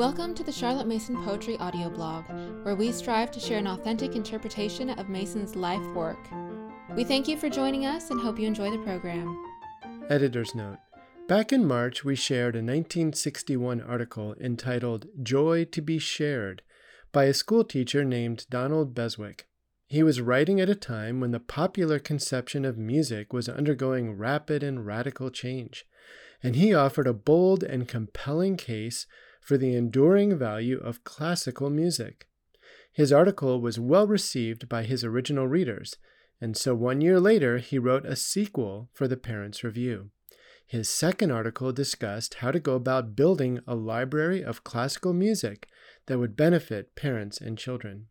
Welcome to the Charlotte Mason Poetry audio blog, where we strive to share an authentic interpretation of Mason's life work. We thank you for joining us and hope you enjoy the program. Editor's note. Back in March, we shared a 1961 article entitled Joy to be Shared by a schoolteacher named Donald Beswick. He was writing at a time when the popular conception of music was undergoing rapid and radical change, and he offered a bold and compelling case for the enduring value of classical music. His article was well received by his original readers, and so one year later he wrote a sequel for the Parents' Review. His second article discussed how to go about building a library of classical music that would benefit parents and children.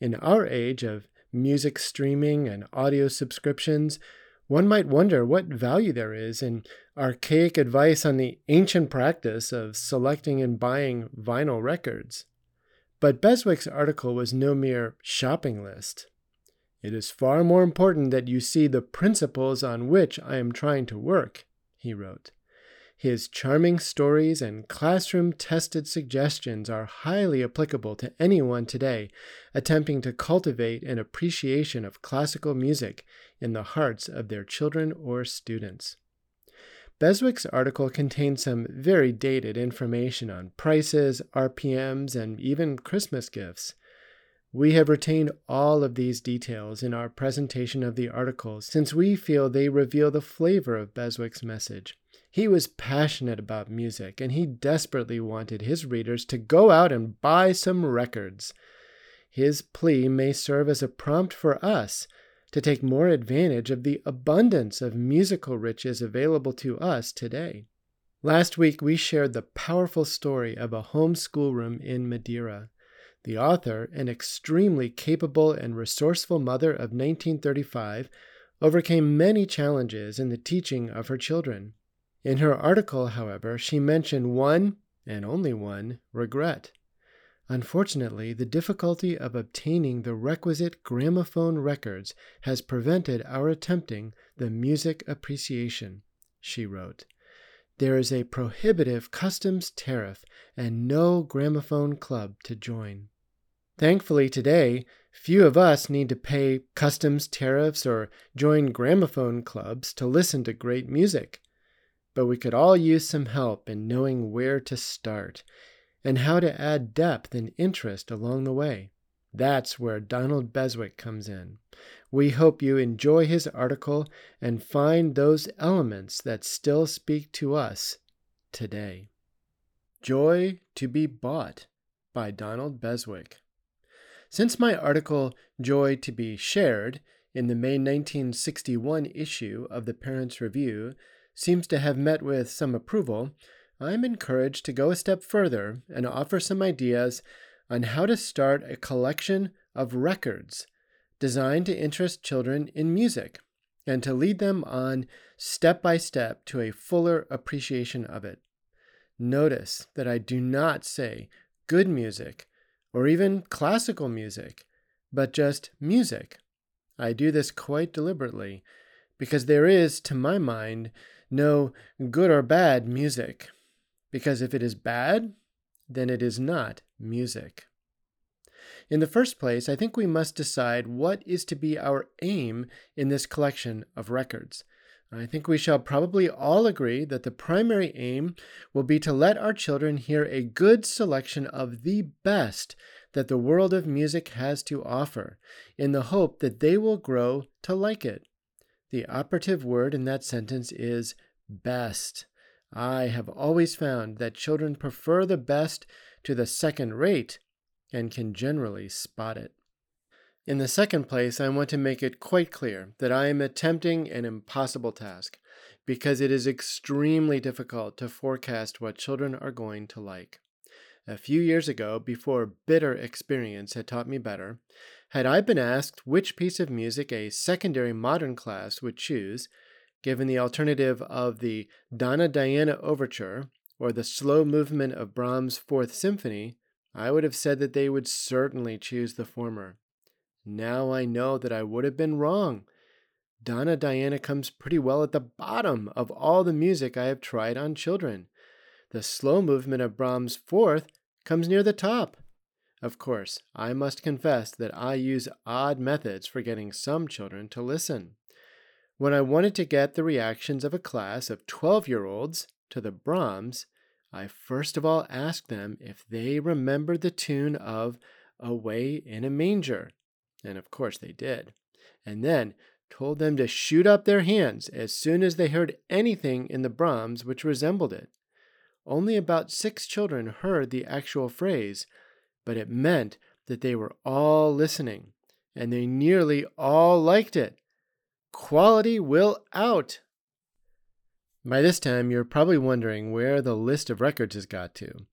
In our age of music streaming and audio subscriptions, one might wonder what value there is in archaic advice on the ancient practice of selecting and buying vinyl records. But Beswick's article was no mere shopping list. It is far more important that you see the principles on which I am trying to work, he wrote. His charming stories and classroom tested suggestions are highly applicable to anyone today attempting to cultivate an appreciation of classical music in the hearts of their children or students. Beswick's article contains some very dated information on prices, RPMs, and even Christmas gifts. We have retained all of these details in our presentation of the articles since we feel they reveal the flavor of Beswick's message. He was passionate about music, and he desperately wanted his readers to go out and buy some records. His plea may serve as a prompt for us to take more advantage of the abundance of musical riches available to us today. Last week, we shared the powerful story of a home schoolroom in Madeira. The author, an extremely capable and resourceful mother of 1935, overcame many challenges in the teaching of her children. In her article, however, she mentioned one, and only one, regret. Unfortunately, the difficulty of obtaining the requisite gramophone records has prevented our attempting the music appreciation, she wrote. There is a prohibitive customs tariff and no gramophone club to join. Thankfully, today, few of us need to pay customs tariffs or join gramophone clubs to listen to great music but we could all use some help in knowing where to start and how to add depth and interest along the way. That's where Donald Beswick comes in. We hope you enjoy his article and find those elements that still speak to us today. Joy to be Bought by Donald Beswick. Since my article, Joy to be Shared, in the May 1961 issue of the Parents' Review seems to have met with some approval, I am encouraged to go a step further and offer some ideas on how to start a collection of records designed to interest children in music and to lead them on step by step to a fuller appreciation of it. Notice that I do not say good music or even classical music, but just music. I do this quite deliberately because there is, to my mind, no good or bad music, because if it is bad, then it is not music. In the first place, I think we must decide what is to be our aim in this collection of records. I think we shall probably all agree that the primary aim will be to let our children hear a good selection of the best that the world of music has to offer, in the hope that they will grow to like it. The operative word in that sentence is best. I have always found that children prefer the best to the second rate and can generally spot it. In the second place, I want to make it quite clear that I am attempting an impossible task because it is extremely difficult to forecast what children are going to like. A few years ago, before bitter experience had taught me better, had I been asked which piece of music a secondary modern class would choose, given the alternative of the Donna Diana Overture or the slow movement of Brahms' Fourth Symphony, I would have said that they would certainly choose the former. Now I know that I would have been wrong. Donna Diana comes pretty well at the bottom of all the music I have tried on children. The slow movement of Brahms' Fourth comes near the top. Of course, I must confess that I use odd methods for getting some children to listen. When I wanted to get the reactions of a class of 12 year olds to the Brahms, I first of all asked them if they remembered the tune of Away in a Manger. And of course they did. And then told them to shoot up their hands as soon as they heard anything in the Brahms which resembled it. Only about six children heard the actual phrase, but it meant that they were all listening, and they nearly all liked it. Quality will out! By this time, you're probably wondering where the list of records has got to,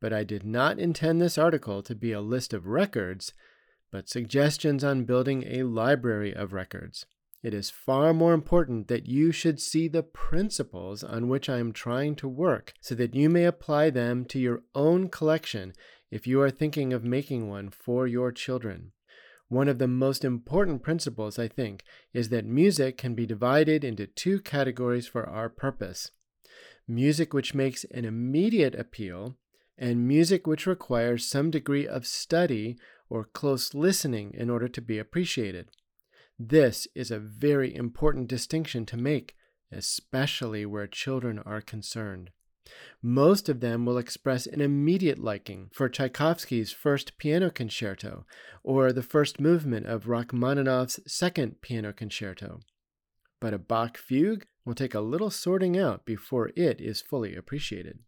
but I did not intend this article to be a list of records, but suggestions on building a library of records. It is far more important that you should see the principles on which I am trying to work so that you may apply them to your own collection if you are thinking of making one for your children. One of the most important principles, I think, is that music can be divided into two categories for our purpose music which makes an immediate appeal, and music which requires some degree of study or close listening in order to be appreciated. This is a very important distinction to make, especially where children are concerned. Most of them will express an immediate liking for Tchaikovsky's first piano concerto or the first movement of Rachmaninoff's second piano concerto. But a Bach fugue will take a little sorting out before it is fully appreciated.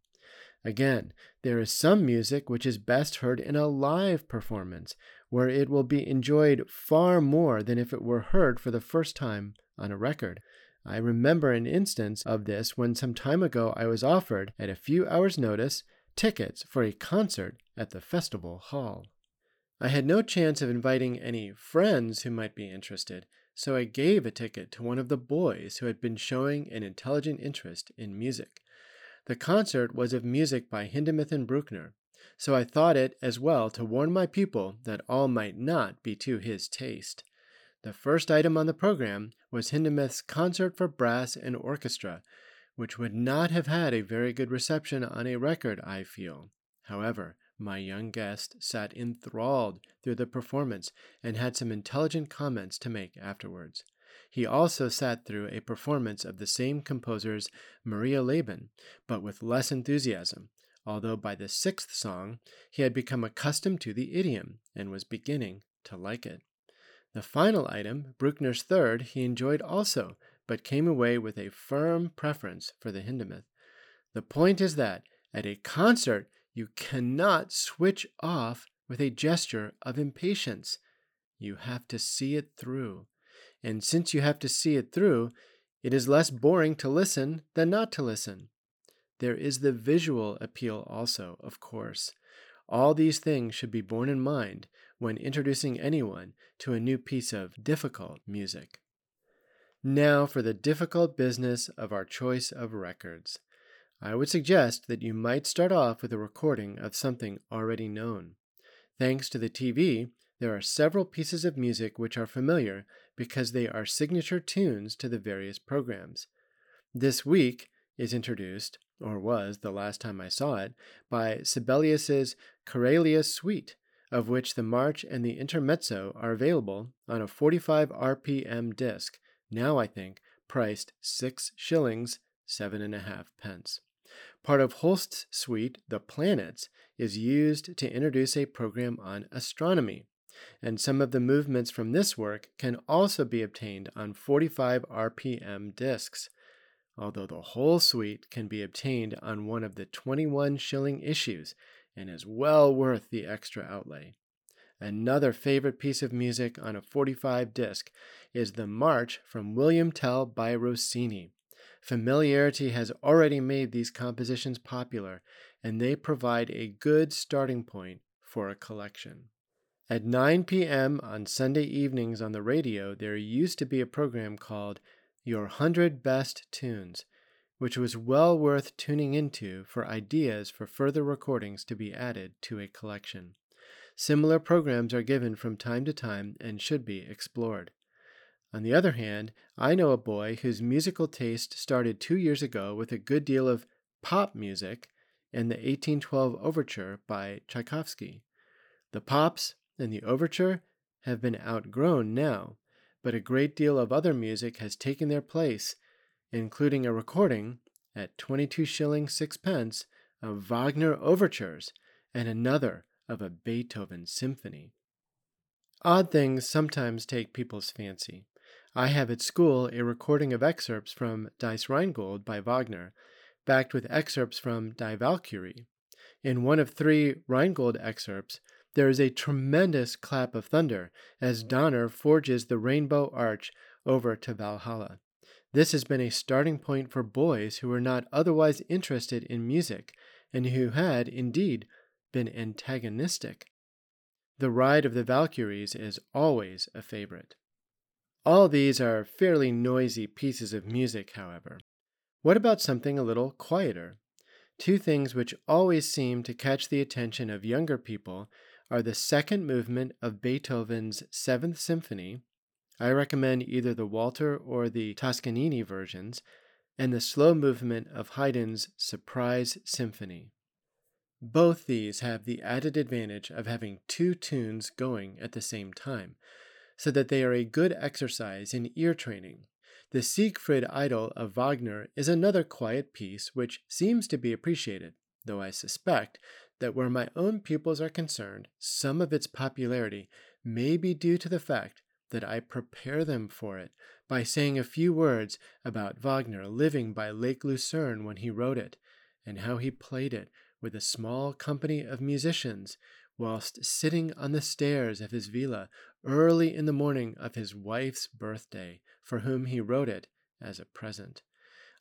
Again, there is some music which is best heard in a live performance, where it will be enjoyed far more than if it were heard for the first time on a record. I remember an instance of this when some time ago I was offered, at a few hours' notice, tickets for a concert at the festival hall. I had no chance of inviting any friends who might be interested, so I gave a ticket to one of the boys who had been showing an intelligent interest in music. The concert was of music by Hindemith and Bruckner, so I thought it as well to warn my pupil that all might not be to his taste. The first item on the program was Hindemith's Concert for Brass and Orchestra, which would not have had a very good reception on a record, I feel. However, my young guest sat enthralled through the performance and had some intelligent comments to make afterwards. He also sat through a performance of the same composer's Marienleben, but with less enthusiasm, although by the sixth song he had become accustomed to the idiom and was beginning to like it. The final item, Bruckner's third, he enjoyed also, but came away with a firm preference for the Hindemith. The point is that at a concert you cannot switch off with a gesture of impatience. You have to see it through. And since you have to see it through, it is less boring to listen than not to listen. There is the visual appeal also, of course. All these things should be borne in mind when introducing anyone to a new piece of difficult music. Now for the difficult business of our choice of records. I would suggest that you might start off with a recording of something already known. Thanks to the TV, there are several pieces of music which are familiar because they are signature tunes to the various programs. This week is introduced, or was the last time I saw it, by Sibelius's Karelia Suite, of which the march and the intermezzo are available on a 45 RPM disc, now I think priced six shillings, seven and a half pence. Part of Holst's suite, The Planets, is used to introduce a program on astronomy, and some of the movements from this work can also be obtained on 45 RPM discs, although the whole suite can be obtained on one of the 21 shilling issues and is well worth the extra outlay. Another favorite piece of music on a 45 disc is the March from William Tell by Rossini. Familiarity has already made these compositions popular, and they provide a good starting point for a collection. At 9 p.m. on Sunday evenings on the radio, there used to be a program called Your 100 Best Tunes which was well worth tuning into for ideas for further recordings to be added to a collection. Similar programs are given from time to time and should be explored. On the other hand, I know a boy whose musical taste started two years ago with a good deal of pop music and the 1812 Overture by Tchaikovsky. The pops and the overture have been outgrown now, but a great deal of other music has taken their place, including a recording at 22 shillings 6 pence of Wagner overtures and another of a Beethoven symphony. Odd things sometimes take people's fancy. I have at school a recording of excerpts from Das Rheingold by Wagner, backed with excerpts from Die Walküre. In one of three Rheingold excerpts, there is a tremendous clap of thunder as Donner forges the rainbow arch over to Valhalla. This has been a starting point for boys who were not otherwise interested in music and who had, indeed, been antagonistic. The Ride of the Valkyries is always a favorite. All these are fairly noisy pieces of music, however. What about something a little quieter? Two things which always seem to catch the attention of younger people are the second movement of Beethoven's Seventh Symphony. I recommend either the Walter or the Toscanini versions, and the slow movement of Haydn's Surprise Symphony. Both these have the added advantage of having two tunes going at the same time, so that they are a good exercise in ear training. The Siegfried Idyll of Wagner is another quiet piece which seems to be appreciated, though I suspect that where my own pupils are concerned, some of its popularity may be due to the fact that I prepare them for it by saying a few words about Wagner living by Lake Lucerne when he wrote it, and how he played it with a small company of musicians whilst sitting on the stairs of his villa early in the morning of his wife's birthday, for whom he wrote it as a present.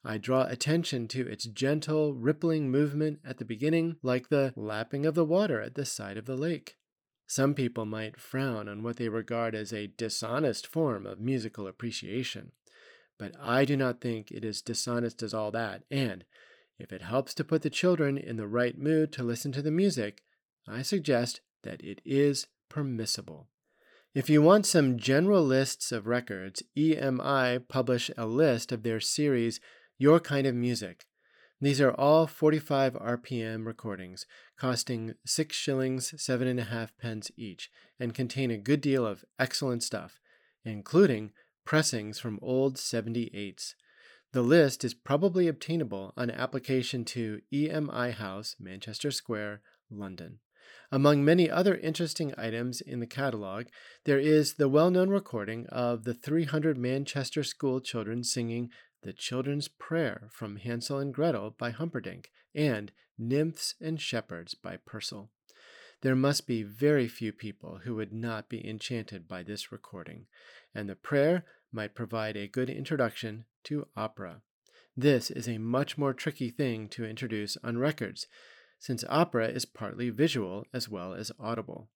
I draw attention to its gentle, rippling movement at the beginning, like the lapping of the water at the side of the lake. Some people might frown on what they regard as a dishonest form of musical appreciation, but I do not think it is dishonest as all that, and if it helps to put the children in the right mood to listen to the music, I suggest that it is permissible. If you want some general lists of records, EMI publish a list of their series Your Kind of Music. These are all 45 RPM recordings, costing 6 shillings 7 and a half pence each, and contain a good deal of excellent stuff, including pressings from old 78s. The list is probably obtainable on application to EMI House, Manchester Square, London. Among many other interesting items in the catalog, there is the well known recording of the 300 Manchester school children singing The Children's Prayer from Hansel and Gretel by Humperdinck and Nymphs and Shepherds by Purcell. There must be very few people who would not be enchanted by this recording, and the prayer might provide a good introduction to opera. This is a much more tricky thing to introduce on records, since opera is partly visual as well as audible.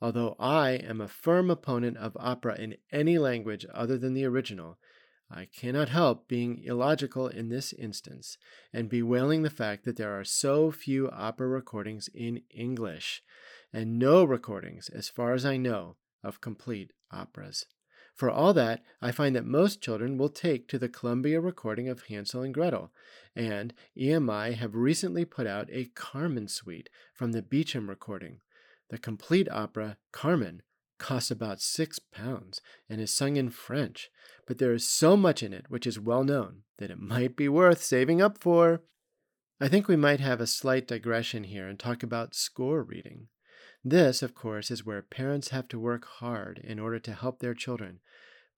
Although I am a firm opponent of opera in any language other than the original, I cannot help being illogical in this instance and bewailing the fact that there are so few opera recordings in English, and no recordings, as far as I know, of complete operas. For all that, I find that most children will take to the Columbia recording of Hansel and Gretel, and EMI have recently put out a Carmen suite from the Beecham recording. The complete opera, Carmen, costs about six pounds and is sung in French, but there is so much in it which is well known that it might be worth saving up for. I think we might have a slight digression here and talk about score reading. This, of course, is where parents have to work hard in order to help their children,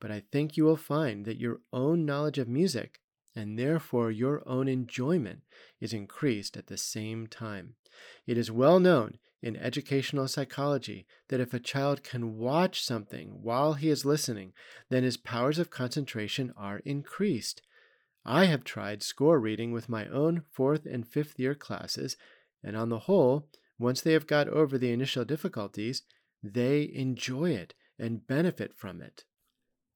but I think you will find that your own knowledge of music, and therefore your own enjoyment, is increased at the same time. It is well known in educational psychology that if a child can watch something while he is listening, then his powers of concentration are increased. I have tried score reading with my own fourth and fifth year classes, and on the whole, once they have got over the initial difficulties, they enjoy it and benefit from it.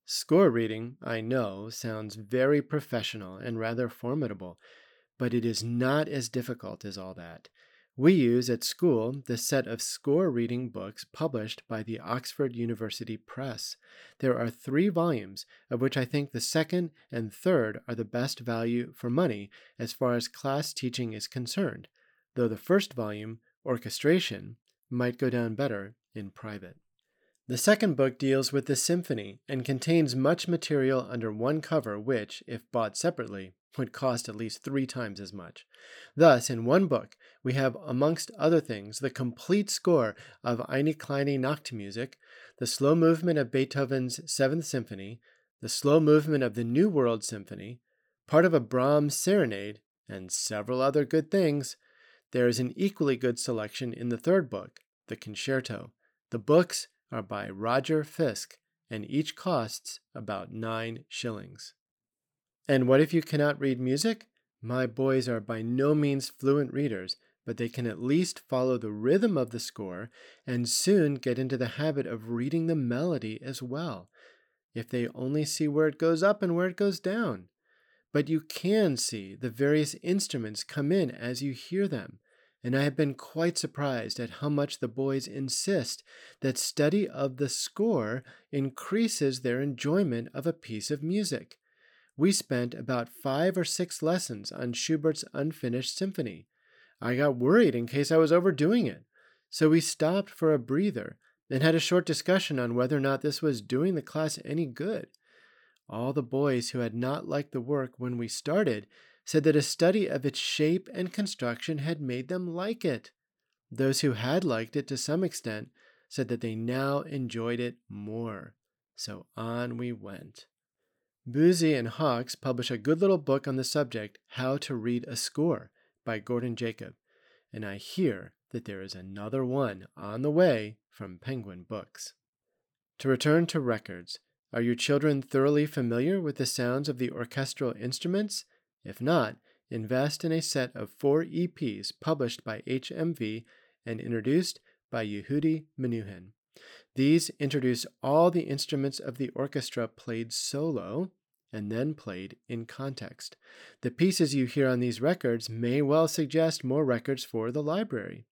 Score reading, I know, sounds very professional and rather formidable, but it is not as difficult as all that. We use at school the set of score reading books published by the Oxford University Press. There are three volumes, of which I think the second and third are the best value for money as far as class teaching is concerned. though the first volume, Orchestration, might go down better in private. The second book deals with the symphony and contains much material under one cover, which, if bought separately, would cost at least three times as much. Thus, in one book, we have, amongst other things, the complete score of Eine kleine Nachtmusik, the slow movement of Beethoven's Seventh Symphony, the slow movement of the New World Symphony, part of a Brahms serenade, and several other good things. There is an equally good selection in the third book, the concerto. The books are by Roger Fiske, and each costs about nine shillings. And what if you cannot read music? My boys are by no means fluent readers, but they can at least follow the rhythm of the score and soon get into the habit of reading the melody as well, if they only see where it goes up and where it goes down. But you can see the various instruments come in as you hear them, and I have been quite surprised at how much the boys insist that study of the score increases their enjoyment of a piece of music we spent about five or six lessons on Schubert's unfinished symphony. I got worried in case I was overdoing it, so we stopped for a breather and had a short discussion on whether or not this was doing the class any good. All the boys who had not liked the work when we started said that a study of its shape and construction had made them like it. Those who had liked it to some extent said that they now enjoyed it more. So on we went. Boosey and Hawkes publish a good little book on the subject, How to Read a Score, by Gordon Jacob, and I hear that there is another one on the way from Penguin Books. To return to records, are your children thoroughly familiar with the sounds of the orchestral instruments? If not, invest in a set of four EPs published by HMV and introduced by Yehudi Menuhin. These introduce all the instruments of the orchestra played solo and then played in context. The pieces you hear on these records may well suggest more records for the library.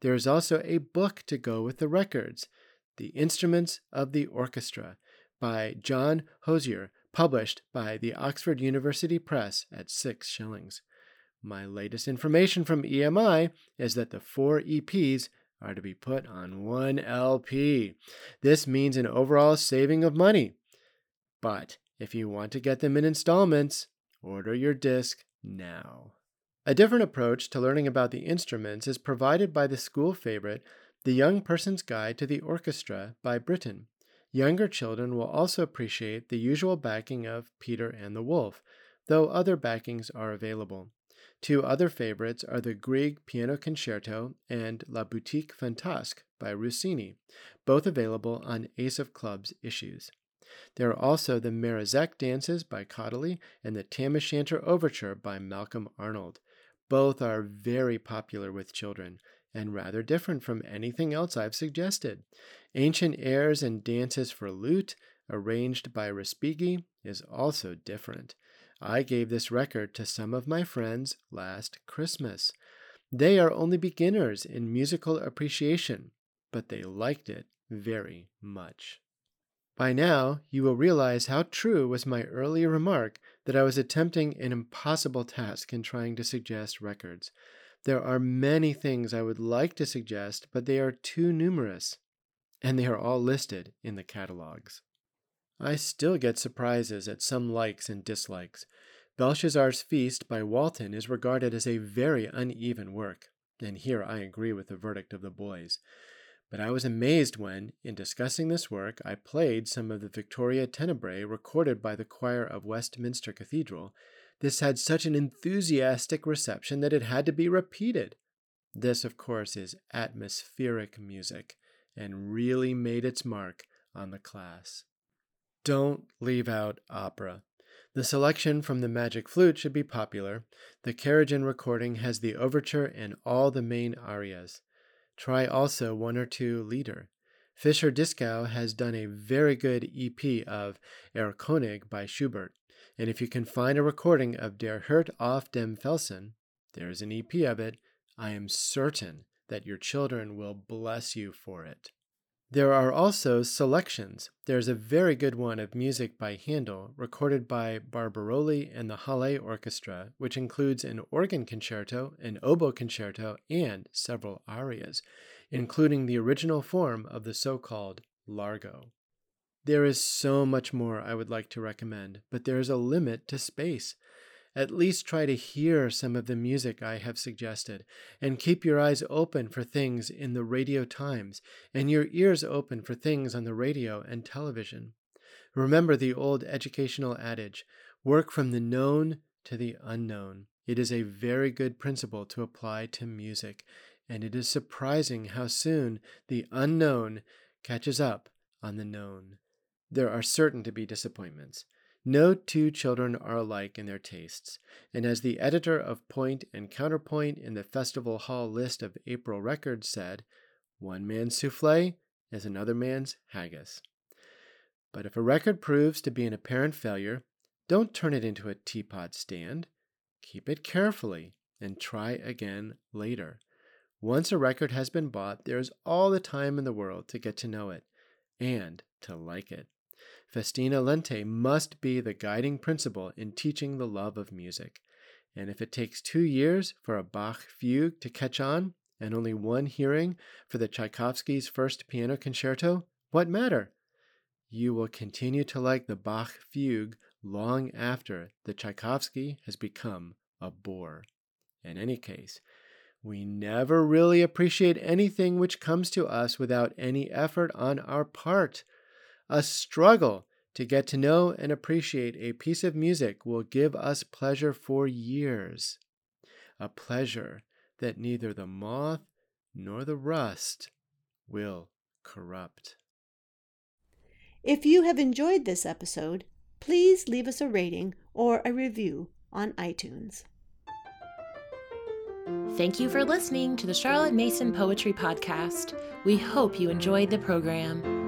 There is also a book to go with the records, The Instruments of the Orchestra, by John Hosier, published by the Oxford University Press at six shillings. My latest information from EMI is that the four EPs are to be put on one LP. This means an overall saving of money. But if you want to get them in installments, order your disc now. A different approach to learning about the instruments is provided by the school favorite, The Young Person's Guide to the Orchestra by Britten. Younger children will also appreciate the usual backing of Peter and the Wolf, though other backings are available. Two other favorites are the Grieg Piano Concerto and La Boutique Fantasque by Rossini, both available on Ace of Clubs issues. There are also the Marosszék dances by Kodaly and the Tam O'Shanter Overture by Malcolm Arnold. Both are very popular with children and rather different from anything else I've suggested. Ancient Airs and Dances for Lute, arranged by Respighi, is also different. I gave this record to some of my friends last Christmas. They are only beginners in musical appreciation, but they liked it very much. By now, you will realize how true was my earlier remark that I was attempting an impossible task in trying to suggest records. There are many things I would like to suggest, but they are too numerous, and they are all listed in the catalogs. I still get surprises at some likes and dislikes. Belshazzar's Feast by Walton is regarded as a very uneven work, and here I agree with the verdict of the boys. But I was amazed when, in discussing this work, I played some of the Victoria Tenebrae recorded by the choir of Westminster Cathedral. This had such an enthusiastic reception that it had to be repeated. This, of course, is atmospheric music and really made its mark on the class. Don't leave out opera. The selection from the Magic Flute should be popular. The Karajan recording has the overture and all the main arias. Try also one or two Lieder. Fischer Dieskau has done a very good EP of Erlkönig by Schubert, and if you can find a recording of Der Hirt auf dem Felsen, there is an EP of it, I am certain that your children will bless you for it. There are also selections. There's a very good one of music by Handel, recorded by Barbirolli and the Halle Orchestra, which includes an organ concerto, an oboe concerto, and several arias, including the original form of the so called Largo. There is so much more I would like to recommend, but there is a limit to space. At least try to hear some of the music I have suggested, and keep your eyes open for things in the radio times, and your ears open for things on the radio and television. Remember the old educational adage work from the known to the unknown. It is a very good principle to apply to music, and it is surprising how soon the unknown catches up on the known. There are certain to be disappointments. No two children are alike in their tastes, and as the editor of Point and Counterpoint in the Festival Hall list of April records said, one man's souffle is another man's haggis. But if a record proves to be an apparent failure, don't turn it into a teapot stand. Keep it carefully and try again later. Once a record has been bought, there is all the time in the world to get to know it and to like it. Festina lente must be the guiding principle in teaching the love of music. And if it takes two years for a Bach fugue to catch on, and only one hearing for the Tchaikovsky's first piano concerto, what matter? You will continue to like the Bach fugue long after the Tchaikovsky has become a bore. In any case, we never really appreciate anything which comes to us without any effort on our part. A struggle to get to know and appreciate a piece of music will give us pleasure for years. A pleasure that neither the moth nor the rust will corrupt. If you have enjoyed this episode, please leave us a rating or a review on iTunes. Thank you for listening to the Charlotte Mason Poetry Podcast. We hope you enjoyed the program.